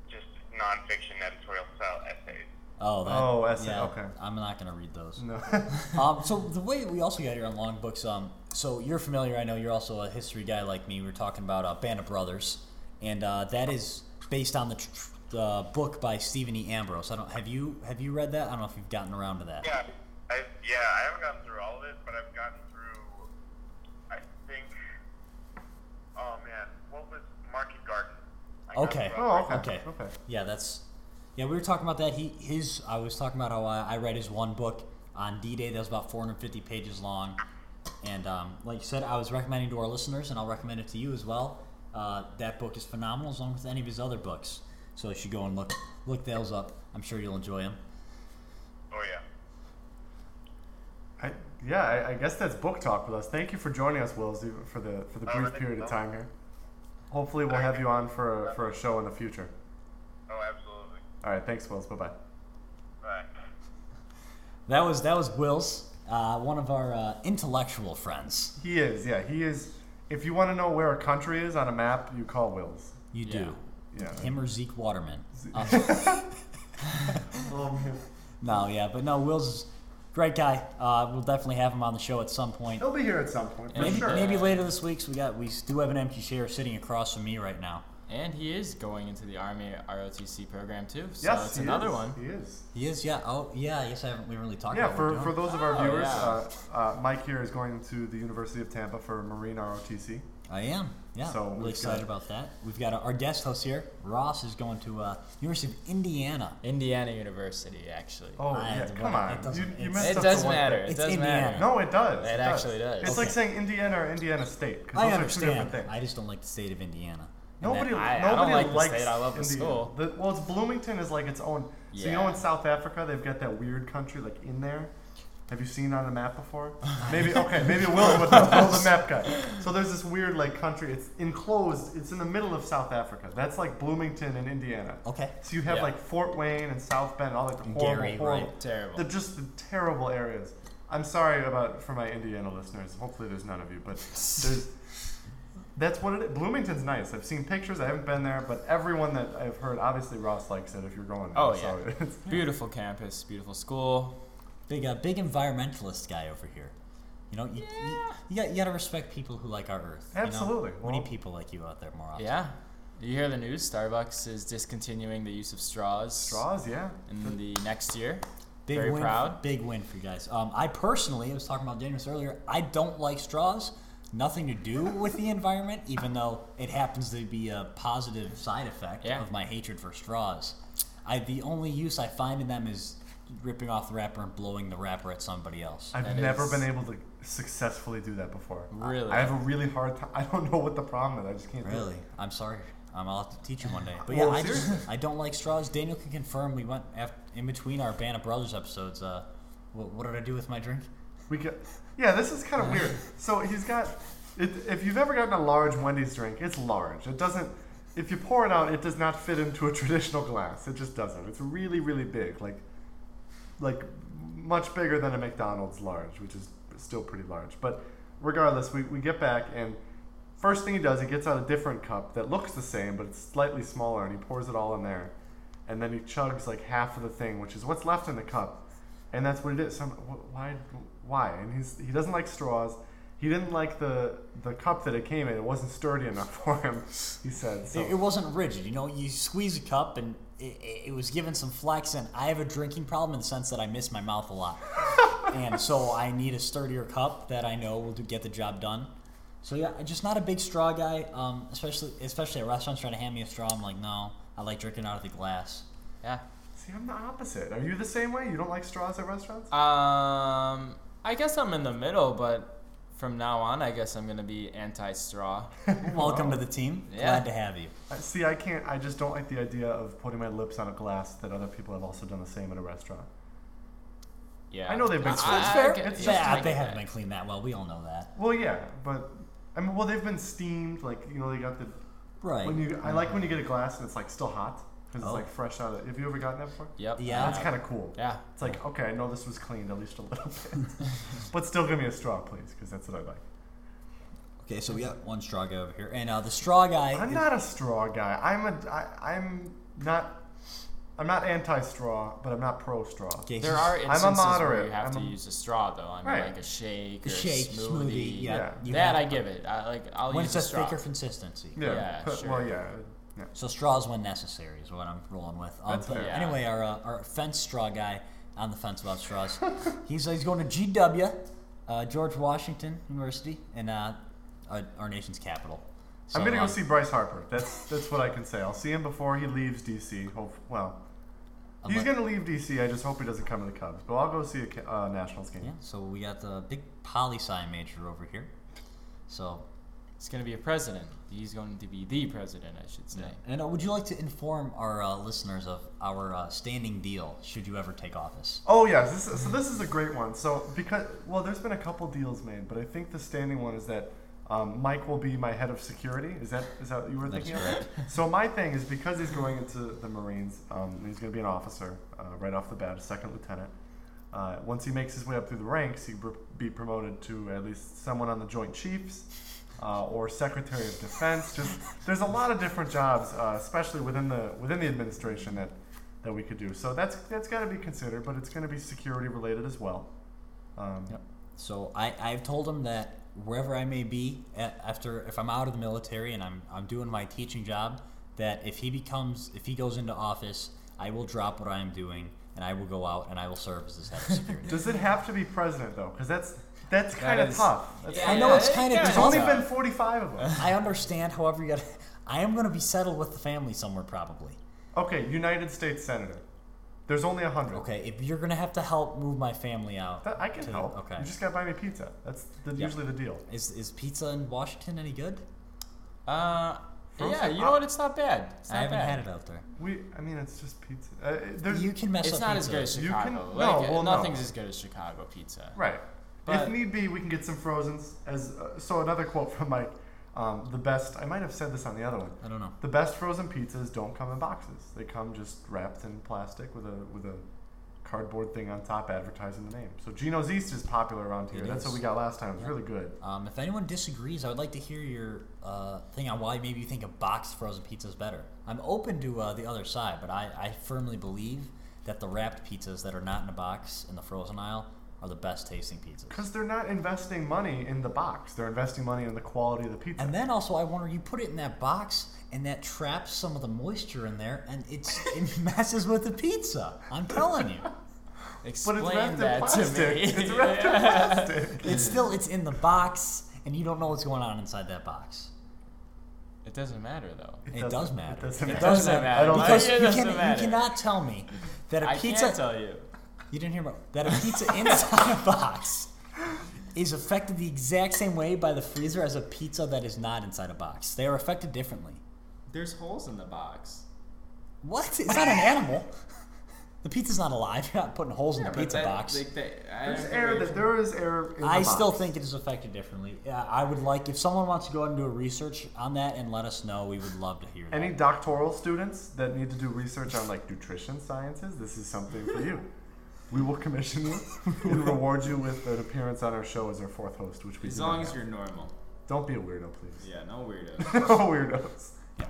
Speaker 4: just nonfiction editorial style essays.
Speaker 1: Oh, that,
Speaker 2: Oh, essay,
Speaker 1: yeah,
Speaker 2: okay.
Speaker 1: I'm not gonna read those.
Speaker 2: No.
Speaker 1: Um, so the way we also got here on long books, um, so you're familiar. I know you're also a history guy like me. We were talking about uh, Band of Brothers, and uh, that is based on the tr- tr- the book by Stephen E. Ambrose. I don't have you have you read that? I don't know if you've gotten around to that.
Speaker 4: Yeah, I, yeah, I haven't gotten through all of it, but I've gotten through, I think, oh man, what was Market Garden? I
Speaker 1: Okay.
Speaker 2: oh, okay.
Speaker 1: Okay.
Speaker 2: Okay.
Speaker 1: Yeah, that's yeah. We were talking about that. He his I was talking about how I, I read his one book on D-Day that was about 450 pages long, and um, like you said, I was recommending to our listeners, and I'll recommend it to you as well. Uh, that book is phenomenal, along with any of his other books. So you should go and look look those up. I'm sure you'll enjoy them.
Speaker 4: Oh yeah.
Speaker 2: I, yeah, I, I guess that's book talk with us. Thank you for joining us, Wills, even for the for the
Speaker 4: Oh,
Speaker 2: brief
Speaker 4: thank
Speaker 2: period of time here. Hopefully, we'll have you on for a, for a show in the future.
Speaker 4: Absolutely.
Speaker 2: All right, thanks, Wills. Bye bye.
Speaker 4: Bye.
Speaker 1: That was that was Will's, uh, one of our uh, intellectual friends.
Speaker 2: He is, yeah, he is. If you want to know where a country is on a map, you call Wills.
Speaker 1: You
Speaker 3: Yeah.
Speaker 1: do.
Speaker 2: Yeah.
Speaker 1: Him or Zeke Waterman.
Speaker 2: Ze-
Speaker 1: Uh,
Speaker 2: Oh,
Speaker 1: no, yeah, but no, Will's is great guy. Uh, we'll definitely have him on the show at some point.
Speaker 2: He'll be here at some point for
Speaker 1: Maybe,
Speaker 2: sure.
Speaker 1: maybe later this week. So we got we do have an empty chair sitting across from me right now.
Speaker 3: And he is going into the Army ROTC program too. So
Speaker 2: yes,
Speaker 3: it's
Speaker 2: he
Speaker 3: another
Speaker 2: is.
Speaker 3: one.
Speaker 2: He is.
Speaker 1: He is, yeah. Oh, yeah. I guess I haven't we haven't really talked
Speaker 2: Yeah,
Speaker 1: about.
Speaker 2: for, for those of our
Speaker 3: Oh,
Speaker 2: viewers,
Speaker 3: yeah.
Speaker 2: uh, uh, Mike here is going to the University of Tampa for Marine ROTC.
Speaker 1: I am. Yeah,
Speaker 2: So
Speaker 1: really
Speaker 2: we've
Speaker 1: excited
Speaker 2: got-
Speaker 1: about that. We've got our guest host here. Ross is going to uh, University of Indiana.
Speaker 3: Indiana University, actually.
Speaker 2: Oh,
Speaker 1: I-
Speaker 2: yeah, come on.
Speaker 1: doesn't-
Speaker 2: You, you messed
Speaker 3: it
Speaker 2: up
Speaker 3: does
Speaker 2: the one
Speaker 3: matter.
Speaker 2: thing.
Speaker 3: It
Speaker 1: It's
Speaker 3: does
Speaker 1: Indiana.
Speaker 3: matter.
Speaker 2: No, it does.
Speaker 3: It actually does.
Speaker 2: It's
Speaker 1: Okay.
Speaker 2: like saying Indiana or Indiana State. 'cause
Speaker 1: I
Speaker 2: those are two different
Speaker 1: understand.
Speaker 2: things.
Speaker 1: I just don't like the state of Indiana.
Speaker 2: Nobody,
Speaker 3: I- I
Speaker 2: nobody
Speaker 3: like the
Speaker 2: likes
Speaker 3: state, I love the
Speaker 2: Indiana.
Speaker 3: school.
Speaker 2: The- well, it's Bloomington is like its own. So you know, in South Africa, they've got that weird country like in there. Have you seen it on a map before? Maybe okay, maybe Will with the, Will the map guy. So there's this weird like country. It's enclosed. It's in the middle of South Africa. That's like Bloomington in Indiana.
Speaker 1: okay.
Speaker 2: So you have
Speaker 3: Yeah.
Speaker 2: like Fort Wayne and South Bend, all like
Speaker 1: And
Speaker 2: horrible,
Speaker 1: Gary,
Speaker 2: horrible.
Speaker 1: right.
Speaker 3: Terrible.
Speaker 2: They're just the terrible areas. I'm sorry about for my Indiana listeners. Hopefully, there's none of you, but there's. That's what it is. Bloomington's nice. I've seen pictures. I haven't been there, but everyone that I've heard, obviously Ross likes it. If you're going, there,
Speaker 3: Oh,
Speaker 2: so
Speaker 3: yeah.
Speaker 2: it's-
Speaker 3: Beautiful campus, beautiful school.
Speaker 1: Big uh, big environmentalist guy over here. You know, you, you, you, got, you got to respect people who like our Earth. you know?
Speaker 2: Absolutely.
Speaker 1: We need people like you out there more often.
Speaker 3: Yeah. Do you hear the news? Starbucks is discontinuing the use of straws
Speaker 2: straws, yeah.
Speaker 3: in the next year.
Speaker 1: Big
Speaker 3: Very
Speaker 1: win,
Speaker 3: proud.
Speaker 1: Big win for you guys. Um, I personally, I was talking about Daniels earlier. I don't like straws. Nothing to do with the environment, even though it happens to be a positive side effect
Speaker 3: Yeah.
Speaker 1: of my hatred for straws. I the only use I find in them is ripping off the wrapper and blowing the wrapper at somebody else.
Speaker 2: I've
Speaker 3: That
Speaker 2: never
Speaker 3: is-
Speaker 2: been able to successfully do that before. I-
Speaker 3: Really?
Speaker 2: I have a really hard time. I don't know what the problem is. I just can't do
Speaker 1: Really,
Speaker 2: it.
Speaker 1: I'm sorry. Um, I'll have to teach you one day. But
Speaker 2: Well,
Speaker 1: yeah, I just. I don't like straws. Daniel can confirm. We went after, in between our Band of Brothers episodes. Uh, what, what did I do with my drink?
Speaker 2: We get, yeah, this is kind of weird. So he's got, it, if you've ever gotten a large Wendy's drink, it's large. It doesn't, if you pour it out, it does not fit into a traditional glass. It just doesn't. It's really, really big, like, like much bigger than a McDonald's large, which is still pretty large. But regardless, we, we get back and first thing he does, he gets out a different cup that looks the same, but it's slightly smaller, and he pours it all in there, and then he chugs like half of the thing, which is what's left in the cup and that's what it is. So I'm, why? Why? And he's he doesn't like straws. He didn't like the the cup that it came in. It wasn't sturdy enough for him. He said. So
Speaker 1: It, it wasn't rigid. You know, you squeeze a cup and it, it, it was given some flex. And I have a drinking problem in the sense that I miss my mouth a lot, and so I need a sturdier cup that I know will do, get the job done. So yeah, I'm just not a big straw guy. Um, especially especially at restaurants trying to hand me a straw. I'm like, no, I like drinking out of the glass.
Speaker 3: Yeah.
Speaker 2: see, I'm the opposite. Are you the same way? You don't like straws at restaurants?
Speaker 3: Um, I guess I'm in the middle, but from now on, I guess I'm gonna be anti-straw.
Speaker 1: Welcome to the team.
Speaker 3: Yeah.
Speaker 1: Glad to have you.
Speaker 2: I- See, I can't. I just don't like the idea of putting my lips on a glass that other people have also done the same at a restaurant.
Speaker 3: Yeah.
Speaker 2: I know they've been
Speaker 3: I-
Speaker 2: cleaned.
Speaker 3: I-
Speaker 2: It's
Speaker 3: I
Speaker 2: fair.
Speaker 3: get-
Speaker 2: It's
Speaker 3: yeah,
Speaker 2: just
Speaker 3: I
Speaker 1: Yeah,
Speaker 3: get
Speaker 1: they
Speaker 3: that.
Speaker 1: haven't been cleaned that well. We all know that.
Speaker 2: Well, yeah, but I mean, well, they've been steamed. Like you know, they got the
Speaker 1: Right.
Speaker 2: when you. I like when you get a glass and it's like still hot because
Speaker 1: Oh.
Speaker 2: it's like fresh out of. Have you ever gotten that before?
Speaker 3: Yep.
Speaker 1: Yeah.
Speaker 2: That's kind of cool.
Speaker 3: Yeah.
Speaker 2: It's like, okay, I know this was cleaned at least a little bit. but still give me a straw, please, because that's what I like.
Speaker 1: Okay, so we got one straw guy over here, and uh, the straw guy.
Speaker 2: I'm
Speaker 1: is-
Speaker 2: not a straw guy. I'm a. I, I'm not. I'm not anti-straw, but I'm not pro-straw.
Speaker 1: Okay,
Speaker 3: There
Speaker 1: he's-
Speaker 3: are
Speaker 2: a
Speaker 3: instances where
Speaker 2: moderate.
Speaker 3: you have
Speaker 2: I'm
Speaker 3: to
Speaker 2: a-
Speaker 3: use a straw though. I mean,
Speaker 2: Right.
Speaker 3: like a shake
Speaker 1: the
Speaker 3: or
Speaker 1: shake
Speaker 3: a smoothie.
Speaker 1: Yeah,
Speaker 2: Yeah.
Speaker 3: that I give it. I like. I'll
Speaker 1: when
Speaker 3: use
Speaker 1: it's
Speaker 3: a
Speaker 1: a
Speaker 3: straw.
Speaker 1: thicker consistency.
Speaker 2: Yeah.
Speaker 3: Yeah,
Speaker 2: but-
Speaker 3: sure.
Speaker 2: Well, yeah. Yeah.
Speaker 1: So straws when necessary is what I'm rolling with. Um,
Speaker 2: That's
Speaker 1: but
Speaker 2: fair.
Speaker 1: Anyway, our uh, our fence straw guy on the fence about straws. he's he's going to GW, uh, George Washington University, in uh, our, nation's capital. So,
Speaker 2: I'm gonna go
Speaker 1: um,
Speaker 2: see Bryce Harper. That's that's what I can say. I'll see him before he leaves DC. Hope well. He's
Speaker 1: unless-
Speaker 2: gonna leave DC. I just hope he doesn't come to the Cubs. But I'll go see a uh, Nationals game.
Speaker 1: Yeah. So we got the big poli sci major over here. So
Speaker 3: He's going to be a president. He's going to be the president, I should say.
Speaker 1: And uh, would you like to inform our uh, listeners of our uh, standing deal should you ever take office?
Speaker 2: Oh yes, this is, so this is a great one. So because well, there's been a couple deals made, but I think the standing one is that um, Mike will be my head of security. Is that is that what you were
Speaker 1: That's
Speaker 2: thinking
Speaker 1: correct.
Speaker 2: of? So my thing is because he's going into the Marines, um, he's going to be an officer uh, right off the bat, a second lieutenant. Uh, once he makes his way up through the ranks, he'll be promoted to at least someone on the Joint Chiefs. Uh, or Secretary of Defense. Just there's a lot of different jobs, uh, especially within the within the administration that that we could do. So that's that's got to be considered, but it's going to be security related as well. Um,
Speaker 1: Yep. So I, I've told him that wherever I may be a after if I'm out of the military and I'm, I'm doing my teaching job, that if he becomes if he goes into office, I will drop what I am doing and I will go out and I will serve as his head of security.
Speaker 2: Does it have to be president though? Because that's that's kind of
Speaker 3: is-
Speaker 2: tough. That's
Speaker 1: I know it's
Speaker 3: it
Speaker 1: kind of.
Speaker 2: There's
Speaker 3: kinda
Speaker 2: only been 45 of them.
Speaker 1: I understand. However, you got. I am going to be settled with the family somewhere probably.
Speaker 2: Okay, United States Senator. There's only a hundred.
Speaker 1: Okay, if you're going to have to help move my family out,
Speaker 2: That, I can
Speaker 1: to-
Speaker 2: help.
Speaker 1: Okay.
Speaker 2: You just gotta buy me pizza. That's the,
Speaker 1: Yeah.
Speaker 2: usually the deal.
Speaker 1: Is is pizza in Washington any good?
Speaker 3: Uh,
Speaker 2: Frozen-
Speaker 3: yeah, you know what? It's not bad. It's
Speaker 1: I haven't
Speaker 3: bad.
Speaker 1: had it out there.
Speaker 2: We, I mean, it's just pizza. Uh, there's,
Speaker 1: You can mess
Speaker 3: It's
Speaker 1: up
Speaker 3: not
Speaker 1: pizza.
Speaker 3: as good as
Speaker 2: You
Speaker 3: Chicago.
Speaker 2: can-
Speaker 3: like,
Speaker 2: no, well, no.
Speaker 3: nothing's as good as Chicago pizza.
Speaker 2: Right.
Speaker 3: But-
Speaker 2: if need be, we can get some frozens. As uh, so, another quote from Mike: um, "The best." I might have said this on the other one.
Speaker 1: I don't know.
Speaker 2: The best frozen pizzas don't come in boxes. They come just wrapped in plastic with a with a cardboard thing on top advertising the name. So Gino's East is popular around here.
Speaker 1: It
Speaker 2: That's
Speaker 1: is.
Speaker 2: what we got last time. It was
Speaker 1: Yeah.
Speaker 2: really good.
Speaker 1: Um, if anyone disagrees, I would like to hear your uh, thing on why maybe you think a boxed frozen pizza is better. I'm open to uh, the other side, but I, I firmly believe that the wrapped pizzas that are not in a box in the frozen aisle are the best tasting pizzas.
Speaker 2: Because they're not investing money in the box. They're investing money in the quality of the pizza.
Speaker 1: And then also, I wonder you put it in that box and that traps some of the moisture in there, and it's it messes with the pizza. I'm telling you,
Speaker 2: but
Speaker 3: Explain
Speaker 2: it's wrapped in
Speaker 3: that to me.
Speaker 2: It's wrapped in plastic.
Speaker 1: it's still it's in the box, and you don't know what's going on inside that box.
Speaker 3: It doesn't matter though.
Speaker 1: It,
Speaker 2: doesn't-
Speaker 1: does matter.
Speaker 2: It doesn't
Speaker 1: It
Speaker 2: matter.
Speaker 1: does
Speaker 3: Doesn't
Speaker 1: matter.
Speaker 2: I don't
Speaker 1: because
Speaker 3: think-
Speaker 1: you,
Speaker 3: It doesn't
Speaker 1: can, you cannot tell me that a
Speaker 3: I
Speaker 1: pizza.
Speaker 3: can't tell you.
Speaker 1: You didn't hear me. That a pizza inside a box is affected the exact same way by the freezer as a pizza that is not inside a box. They are affected differently.
Speaker 3: There's holes in the box.
Speaker 1: What? It's not an animal. The pizza's not alive. You're not putting holes in the pizza
Speaker 3: that-
Speaker 1: box.
Speaker 3: like, they- I
Speaker 2: There's
Speaker 3: don't
Speaker 2: air. That there is air. In the
Speaker 1: I
Speaker 2: box.
Speaker 1: still think it is affected differently. I would like if someone wants to go ahead and do a research on that and let us know. We would love to hear that.
Speaker 2: Any doctoral students that need to do research on like nutrition sciences, this is something for you. We will commission you and reward you with an appearance on our show as our fourth host, which we
Speaker 3: As
Speaker 2: do
Speaker 3: long
Speaker 2: not
Speaker 3: as
Speaker 2: have.
Speaker 3: you're normal.
Speaker 2: Don't be a weirdo, please.
Speaker 3: Yeah, no weirdos.
Speaker 2: no weirdos.
Speaker 1: Yeah.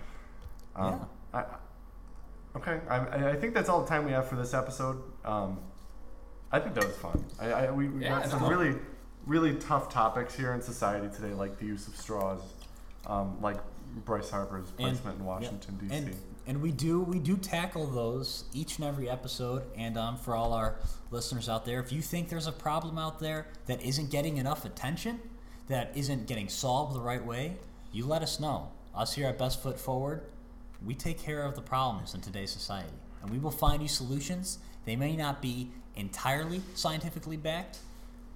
Speaker 2: Um, I, I- okay, I, I- I think that's all the time we have for this episode. Um, I think that was fun. I, I, we we
Speaker 3: Yeah,
Speaker 2: got
Speaker 3: it's
Speaker 2: some
Speaker 3: cool.
Speaker 2: really, really tough topics here in society today, like the use of straws, um, like Bryce Harper's
Speaker 1: And-
Speaker 2: placement in Washington D.C.
Speaker 1: And, and we do we do tackle those each and every episode. And um, for all our listeners out there, if you think there's a problem out there that isn't getting enough attention, that isn't getting solved the right way, you let us know. Us here at Best Foot Forward, we take care of the problems in today's society, and we will find you solutions. They may not be entirely scientifically backed,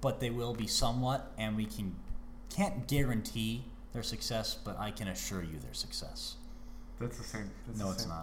Speaker 1: but they will be somewhat, and we can can't guarantee their success, but I can assure you their success.
Speaker 2: That's the same. That's
Speaker 1: No,
Speaker 2: the
Speaker 1: it's
Speaker 2: same.
Speaker 1: not.